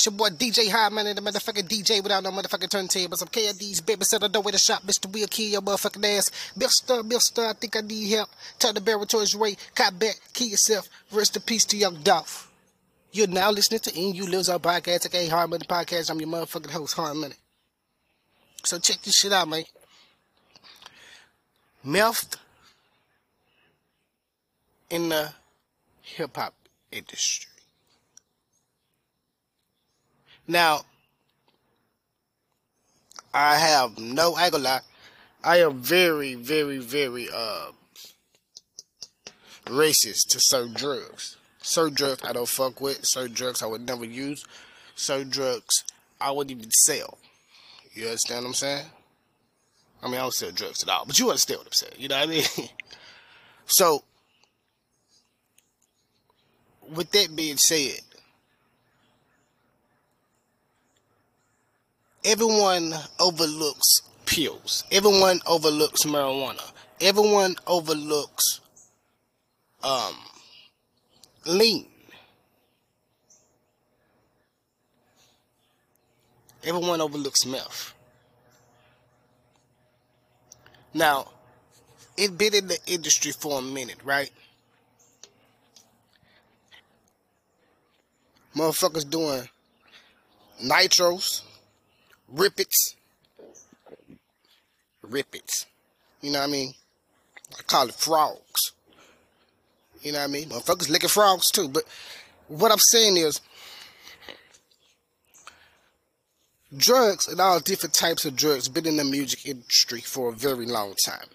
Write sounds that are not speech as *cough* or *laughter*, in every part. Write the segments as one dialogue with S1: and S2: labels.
S1: It's your boy DJ High Man and the motherfucking DJ without no motherfucking turntables. I'm KD's baby said I know where to shop, Mr. We'll kill your motherfucking ass. Mister, Mister, I think I need help. Turn the barrel towards Ray. Cop back, kill yourself. Rest in peace to young Dolph. You're now listening to You Lives Our Podcast, aka Hard Money Podcast. I'm your motherfucking host, Hard Money. So check this shit out, man. Meth in the hip hop industry. Now, I have no, I I am very, very, very, uh, racist to certain drugs. Certain drugs I don't fuck with, certain drugs I would never use, certain drugs I wouldn't even sell. You understand what I'm saying? I mean, I don't sell drugs at all, but you understand what I'm saying. You know what I mean? *laughs* so, with that being said, everyone overlooks pills. Everyone overlooks marijuana. Everyone overlooks um lean. Everyone overlooks meth. Now, it been in the industry for a minute, right? Motherfuckers doing nitros, rippets, rippets. You know what I mean? I call it frogs. You know what I mean? Motherfuckers licking frogs too. But what I'm saying is, drugs and all different types of drugs been in the music industry for a very long time.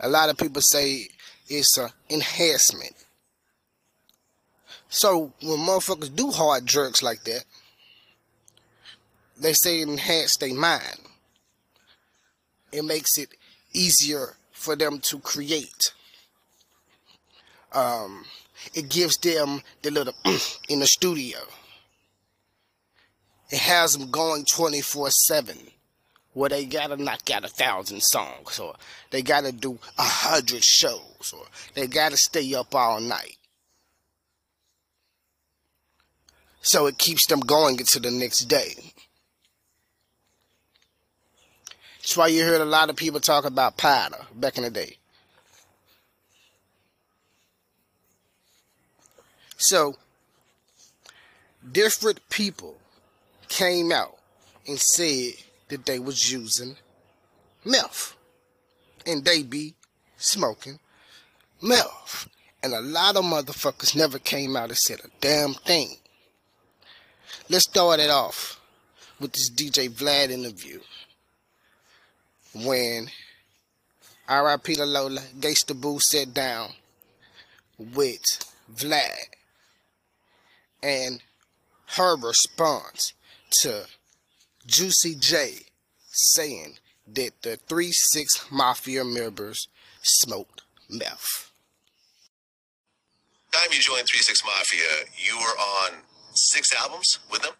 S1: A lot of people say it's an enhancement. So when motherfuckers do hard drugs like that, they say it enhance their mind. It makes it easier for them to create. Um, it gives them the little *clears throat* in the studio. It has them going 24 7 where they gotta knock out a thousand songs or they gotta do a hundred shows or they gotta stay up all night. So it keeps them going into the next day. That's why you heard a lot of people talk about powder back in the day. So, different people came out and said that they was using meth. And they be smoking meth. And a lot of motherfuckers never came out and said a damn thing. Let's start it off with this DJ Vlad interview. When R.I.P. to Lola, Gangsta Boo sat down with Vlad and her response to Juicy J saying that the 3 6 Mafia members smoked meth.
S2: Time you joined 3 6 Mafia, you were on six albums with them?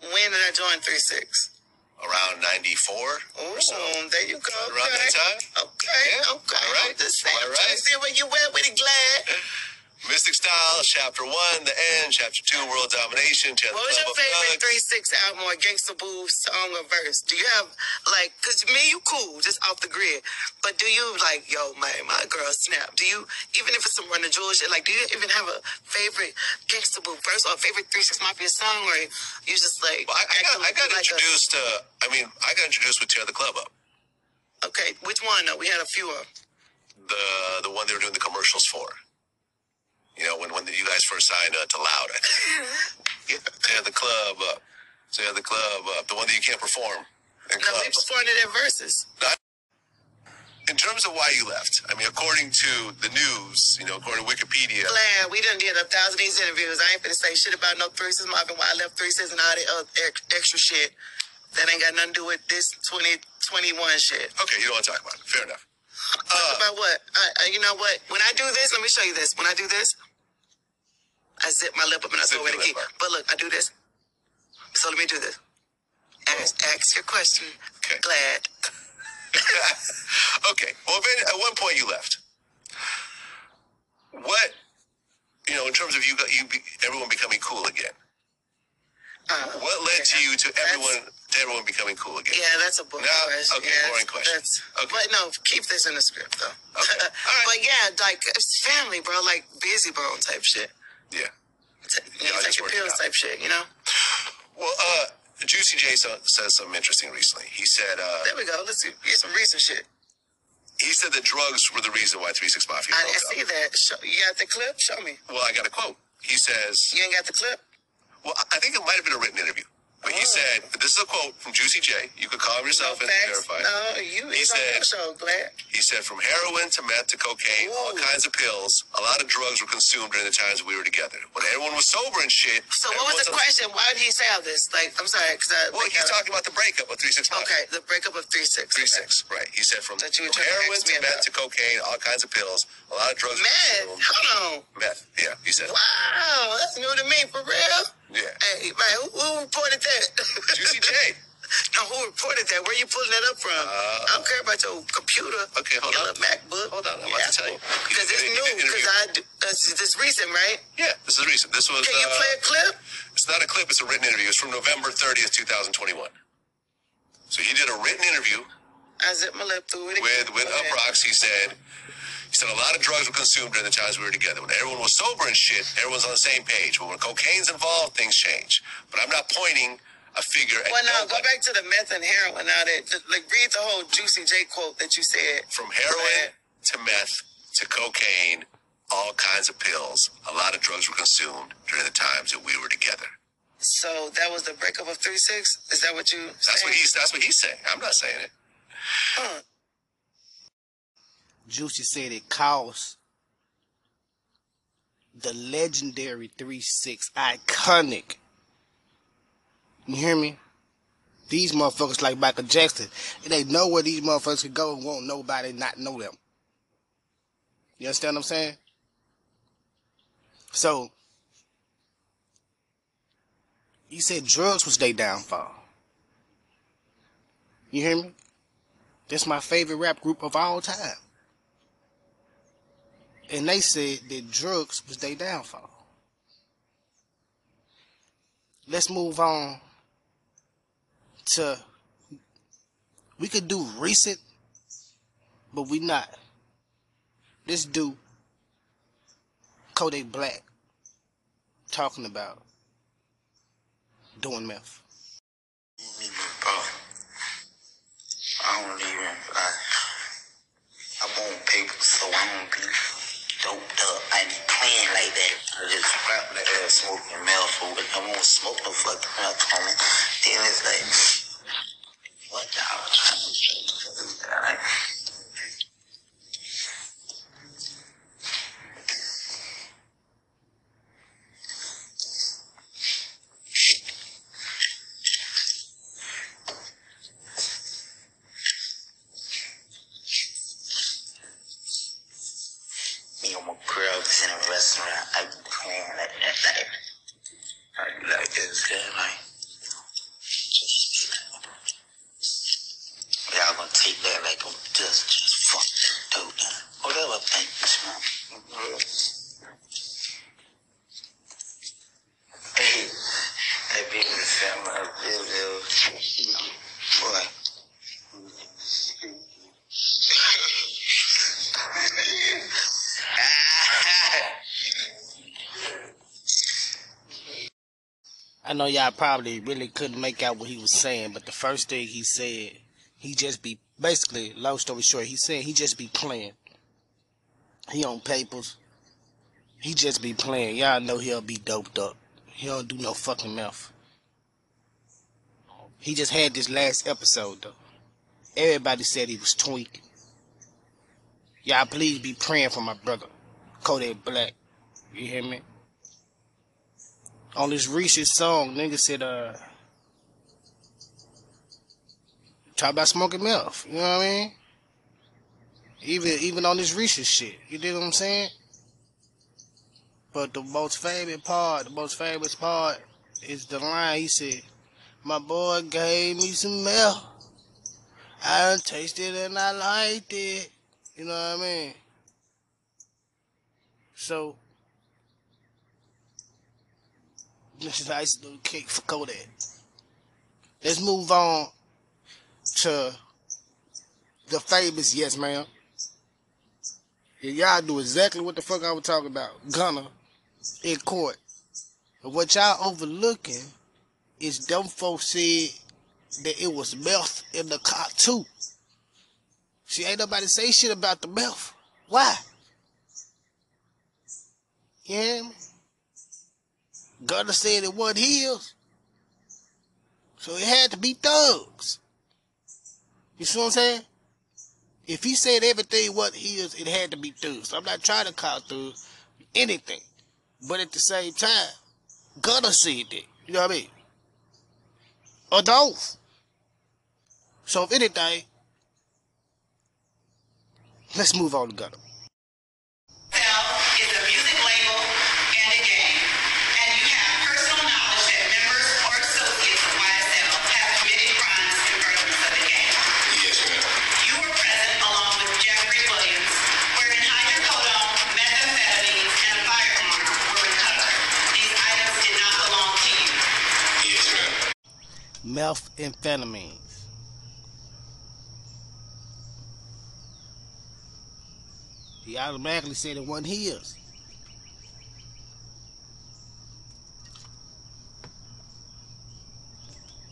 S3: When did I join 3 6?
S2: Around 94
S3: Oh,
S2: or so.
S3: Mm, there you go.
S2: Around that
S3: Okay.
S2: time?
S3: Okay,
S2: Yeah,
S3: okay.
S2: all right,
S3: I'm just saying,
S2: all right.
S3: see where you went with it, Vlad.
S2: Mystic Stylez, Chapter 1, The End, Chapter 2, World Domination, Chapter
S3: What was your
S2: of
S3: favorite
S2: Thugs.
S3: 3 6 album or Gangsta Boo song or verse? Do you have, like, because me, you cool, just off the grid. But do you, like, yo, my, my girl, snap? Do you, even if it's some Run the Jewels shit, like, do you even have a favorite Gangsta Boo verse or a favorite 3 6 Mafia song? Or you just, like,
S2: Well, I, I got, I got
S3: like a-
S2: introduced to, I mean, I got introduced with Tear the Club Up.
S3: okay, which one? Uh, we had a few of.
S2: The the one they were doing the commercials for. You know, when, when you guys first signed uh, to Loud. *laughs* Yeah, Tear the Club Up. Tear the Club Up. The one that you can't perform in
S3: No, we performed it at Verzuz.
S2: In terms of why you left, I mean, according to the news, you know, according to Wikipedia,
S3: Vlad we done did a thousand of these interviews. I ain't finna say shit about no three sis mobbing why I left three sis and all that other extra shit. That ain't got nothing to do with this 2021 shit.
S2: okay, you don't want to talk about it. Fair enough.
S3: about what? I, I, you know what? When I do this, let me show you this. When I do this, I zip my lip up and I throw in the key. But look, I do this. So let me do this. Ask, ask your question.
S2: Okay.
S3: Vlad. *laughs*
S2: okay. Well, then at one point you left. What you know, in terms of you, got you, be, everyone becoming cool again.
S3: Uh,
S2: What led to you to
S3: That's-
S2: everyone to everyone becoming cool again?
S3: Yeah, that's a boring
S2: No,
S3: question.
S2: okay,
S3: yeah,
S2: boring question.
S3: That's,
S2: Okay.
S3: But no, keep this in the script though.
S2: Okay. *laughs* All right.
S3: but yeah, like it's family, bro. Like Bizzy Bone type shit.
S2: Yeah.
S3: T- you know,
S2: I just
S3: taking pills type shit. You know.
S2: Well, uh, Juicy J so, said something interesting recently. He said, uh,
S3: There we go. Let's see. get some recent shit.
S2: he said that drugs were the reason why Three Six Mafia
S3: I didn't see
S2: up.
S3: that. Show, you got the clip? Show me.
S2: Well, I got a quote. He says,
S3: You ain't got the clip?
S2: well, I think it might have been a written interview, but he said, this is a quote from Juicy J. You could call him yourself and
S3: Facts?
S2: verify. it.
S3: No, you.
S2: He
S3: on
S2: said-
S3: show, Vlad.
S2: He said, from heroin to meth to cocaine, all kinds of pills, a lot of drugs were consumed during the times we were together. When everyone was sober and shit.
S3: So what was the question? Why did he say all this? Like, I'm sorry, because I.
S2: Well, he's uh, talking about the breakup of Three Six Mafia.
S3: Okay, the breakup of three six.
S2: Three six, right? He said from,
S3: you were
S2: from
S3: to
S2: heroin
S3: me
S2: to meth to cocaine, all kinds of pills, a lot of drugs. consumed.
S3: hold on.
S2: Meth, yeah, he said.
S3: Wow, that's new to me for real.
S2: Yeah.
S3: Hey, man, who, who reported that?
S2: Juicy J. *laughs*
S3: no, who reported that? Where you pulling that up from? I don't care about your computer.
S2: Uh, Okay, hold
S3: your
S2: on.
S3: MacBook.
S2: Hold on, I'm about to tell you.
S3: Because it's new. Because. I uh, this recent, right?
S2: Yeah, this is recent. This was.
S3: Can you
S2: uh,
S3: play a clip?
S2: It's not a clip. It's a written interview. It's from November 30th, 2021. So he did a written interview
S3: I zipped my lip through it.
S2: with with
S3: Okay.
S2: Uproxx. He said. He said a lot of drugs were consumed during the times we were together. When everyone was sober and shit, everyone's on the same page. But when cocaine's involved, things change. But I'm not pointing a figure at
S3: Well, now go back to the meth and heroin. Now that like read the whole Juicy J quote that you said.
S2: From heroin to meth to cocaine, all kinds of pills. A lot of drugs were consumed during the times that we were together.
S3: So that was the breakup of three six. Is that what you?
S2: That's what he's. That's what he's saying. I'm not saying it.
S3: Huh.
S1: Juicy said it cost the legendary 3-6 iconic. You hear me? These motherfuckers like Michael Jackson. And they know where these motherfuckers can go and won't nobody not know them. You understand what I'm saying? So, you said drugs was their downfall. You hear me? That's my favorite rap group of all time. And they said that drugs was their downfall. Let's move on to we could do recent, but we not. Let's do Kodak Black talking about doing meth.
S4: Uh, I don't even, I, want so I don't be doped up. I be playing like that. I just rap like that, smoking mouth food. I won't smoke no fucking mouth on me. Then it's like, what the hell trying to me and my girl was in a restaurant. I be playing like that. Like, I be like this, girl, like, just, y'all gonna take that like I'm just, just fuck that dude down. Whatever, thank you. Hey, that baby family, I feel Boy.
S1: I know y'all probably really couldn't make out what he was saying, but the first thing he said, he just be basically, long story short, he said he just be playing. He on papers. He just be playing. Y'all know he'll be doped up. He don't do no fucking mouth. He just had this last episode though. Everybody said he was tweaking. Y'all please be praying for my brother, Kodak Black. You hear me? On this recent song, nigga said, uh, talk about smoking meth. You know what I mean? Even even on this recent shit, you dig what I'm saying? But the most favorite part, the most famous part, is the line he said, "My boy gave me some meth. I tasted it and I liked it." You know what I mean? So Nice little cake for Kodak. Let's move on to the famous yes ma'am. Y'all do exactly what the fuck I was talking about. Gunna in court. What y'all overlooking is them folks said that it was meth in the car too. See, ain't nobody say shit about the meth. Why? Me? Gunna said it wasn't his. So it had to be thugs. You see what I'm saying? If he said everything what his, it had to be thugs. I'm not trying to call thugs anything. But at the same time, Gunna said that. You know what I mean? Don't. So if anything, let's move on to
S3: Gunna. Methamphetamines.
S1: He automatically said it wasn't his.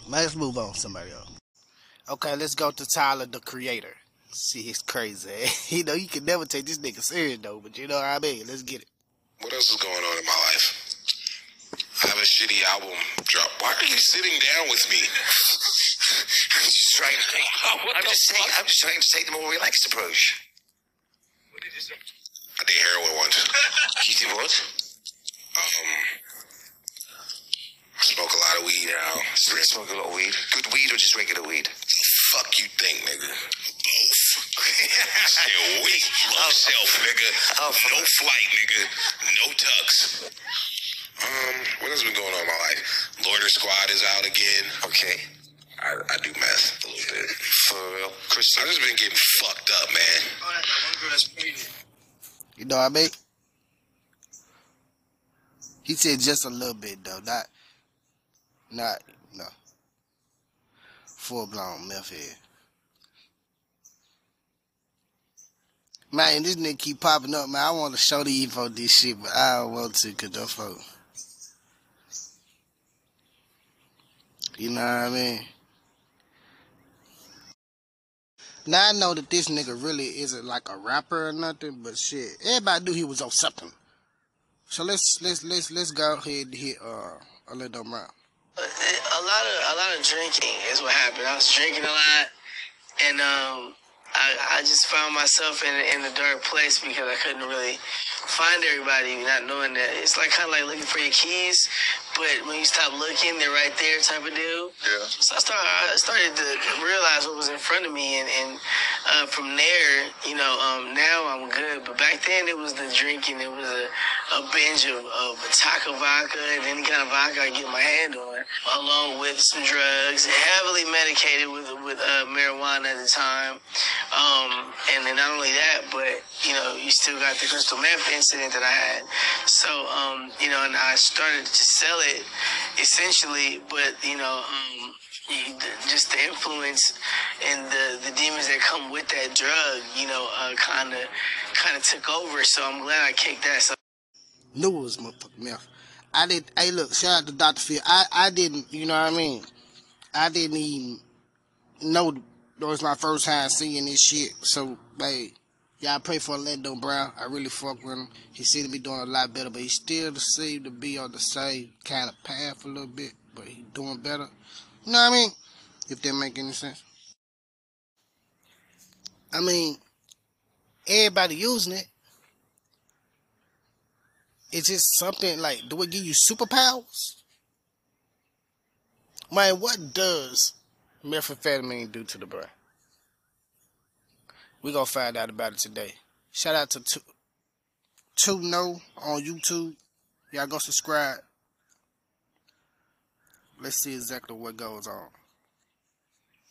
S1: Let's move on, somebody else. Okay, let's go to Tyler, the creator. See, he's crazy. *laughs* you know, you can never take this nigga serious, though, but you know what I mean? Let's get it.
S2: What else is going on in my life? I have a shitty album drop. Why are you sitting down with me? *laughs*
S4: I'm just trying to. I'm just saying. I'm just trying to take the more relaxed approach. What did you say?
S2: I did heroin once. *laughs*
S4: You do what?
S2: Um, I smoke a lot of weed now.
S4: So smoke a lot of weed. Good weed or just regular weed?
S2: Fuck you think, nigga? Both. Shit, weak. Low self, nigga.
S4: Oh.
S2: No flight, nigga. No tucks. Um, what else been going on in my life? Loiter Squad is out again.
S4: Okay.
S2: I, I do meth a little bit.
S4: For real. Chris,
S2: I just been getting fucked up, man.
S1: You know what I mean? He said just a little bit though, not not no full blown meth head. Man, this nigga keep popping up, man. I want to show the info this shit, but I don't want to cause them folk. You know what I mean? Now I know that this nigga really isn't like a rapper or nothing, but shit, everybody knew he was on something. So let's let's let's let's go ahead and hit uh Orlando Brown.
S5: a lot of a lot of drinking is what happened. I was drinking a lot, and um, I I just found myself in in a dark place because I couldn't really find everybody, not knowing that it's like kind of like looking for your keys, but when you stop looking, they're right there, type of deal.
S2: Yeah.
S5: So I started, I started to realize what was in front of me, and, and uh, from there, you know, um, now I'm good. But back then, it was the drinking. It was a, a binge of, of taco vodka and any kind of vodka I get my hand on, along with some drugs, heavily medicated with with uh, marijuana at the time. Um, and then not only that, but you know, you still got the crystal meth incident that I had. So, um, you know, and I started to sell it essentially, but you know, um, just the influence and the, the demons that come with that drug, you know, kind of kind of took over. So I'm glad I kicked that. So
S1: Knew it was motherfucking meth. I did. Hey, look, shout out to Dr. Phil. I I didn't. You know what I mean? I didn't even know that was my first time seeing this shit. So, hey, y'all pray for Orlando Brown. I really fuck with him. He seemed to be doing a lot better, but he still seemed to be on the same kind of path a little bit. But he doing better. You know what I mean? If that make any sense. I mean, everybody using it. It's just something like, do it give you superpowers? Man, what does methamphetamine do to the brain? We going to find out about it today. Shout out to two, two No on YouTube. Y'all go subscribe. Let's see exactly what goes on.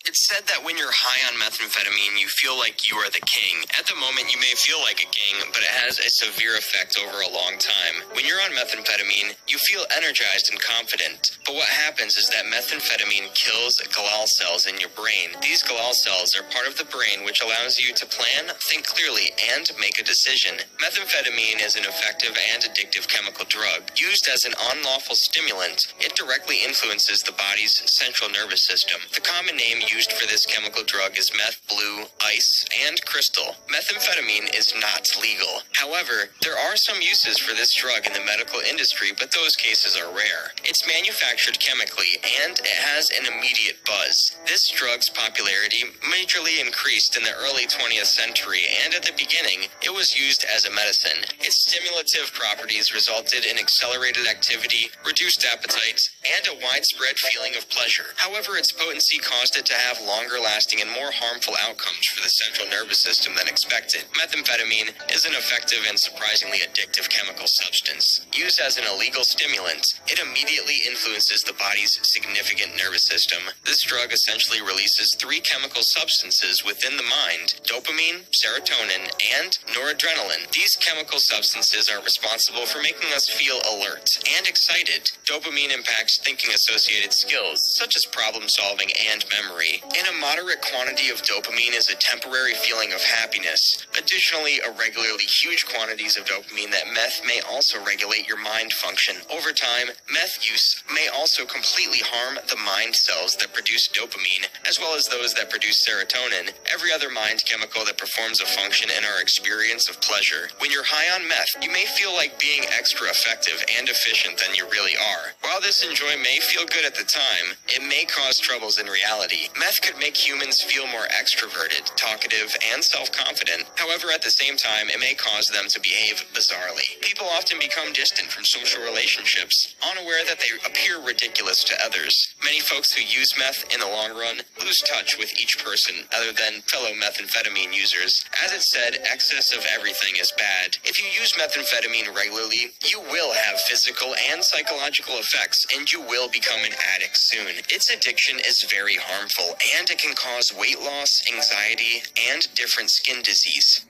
S6: It's said that when you're high on methamphetamine, you feel like you are the king. At the moment, you may feel like a king, but it has a severe effect over a long time. When you're on methamphetamine, you feel energized and confident. But what happens is that methamphetamine kills glial cells in your brain. These glial cells are part of the brain which allows you to plan, think clearly, and make a decision. Methamphetamine is an effective and addictive chemical drug. Used as an unlawful stimulant, it directly influences the body's central nervous system. The common name used for this chemical drug is meth, blue, ice, and crystal. Methamphetamine is not legal. However, there are some uses for this drug in the medical industry, but those cases are rare. It's manufactured chemically, and it has an immediate buzz. This drug's popularity majorly increased in the early 20th century, and at the beginning, it was used as a medicine. Its stimulative properties resulted in accelerated activity, reduced appetite, and a widespread feeling of pleasure. However, its potency caused it to have longer lasting and more harmful outcomes for the central nervous system than expected. Methamphetamine is an effective and surprisingly addictive chemical substance. Used as an illegal stimulant, it immediately influences the body's significant nervous system. This drug essentially releases three chemical substances within the mind dopamine, serotonin, and noradrenaline. These chemical substances are responsible for making us feel alert and excited. Dopamine impacts thinking associated skills, such as problem solving and memory. In a moderate quantity of dopamine is a temporary feeling of happiness. Additionally, irregularly huge quantities of dopamine that meth may also regulate your mind function. Over time, meth use may also completely harm the mind cells that produce dopamine, as well as those that produce serotonin, every other mind chemical that performs a function in our experience of pleasure. When you're high on meth, you may feel like being extra effective and efficient than you really are. While this enjoy may feel good at the time, it may cause troubles in reality. Meth could make humans feel more extroverted, talkative, and self-confident. However, at the same time, it may cause them to behave bizarrely. People often become distant from social relationships, unaware that they appear ridiculous to others. Many folks who use meth in the long run lose touch with each person other than fellow methamphetamine users. As it said, excess of everything is bad. If you use methamphetamine regularly, you will have physical and psychological effects, and you will become an addict soon. Its addiction is very harmful, and it can cause weight loss, anxiety, and different skin disease.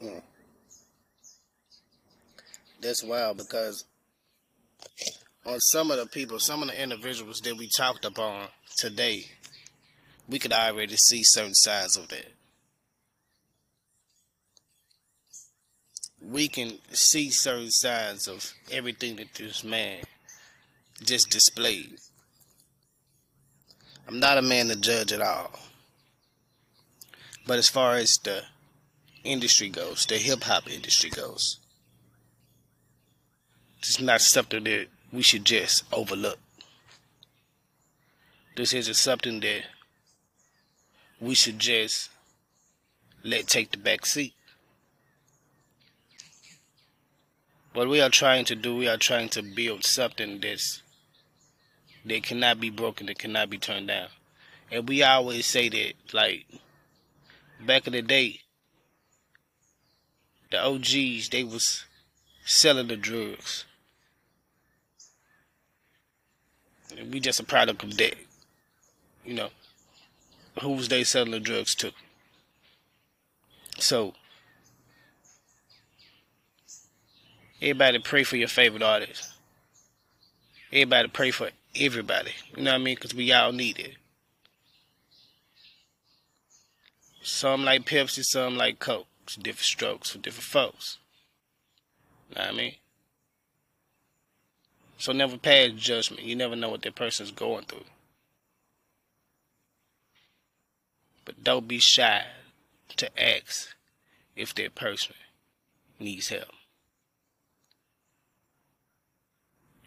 S6: Hmm.
S1: That's wild because on some of the people, some of the individuals that we talked upon today, we could already see certain signs of that. We can see certain signs of everything that this man just displayed. I'm not a man to judge at all. But as far as the industry goes, the hip hop industry goes, it's not something that we should just overlook. This isn't something that we should just let take the back seat. What we are trying to do, we are trying to build something that's that cannot be broken, that cannot be turned down. And we always say that, like, back in the day, the OGs, they was selling the drugs. And we just a product of that. You know, who was they selling the drugs to? So, everybody pray for your favorite artist. Everybody pray for everybody. You know what I mean? Because we all need it. Some like Pepsi, some like Coke. It's different strokes for different folks. You know what I mean? So never pass judgment. You never know what that person's going through. But don't be shy to ask if that person needs help.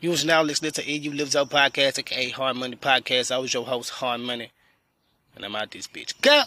S1: You was now listening to EU Lives Out Podcast, aka Hard Money Podcast. I was your host, Hard Money. And I'm out this bitch. Go!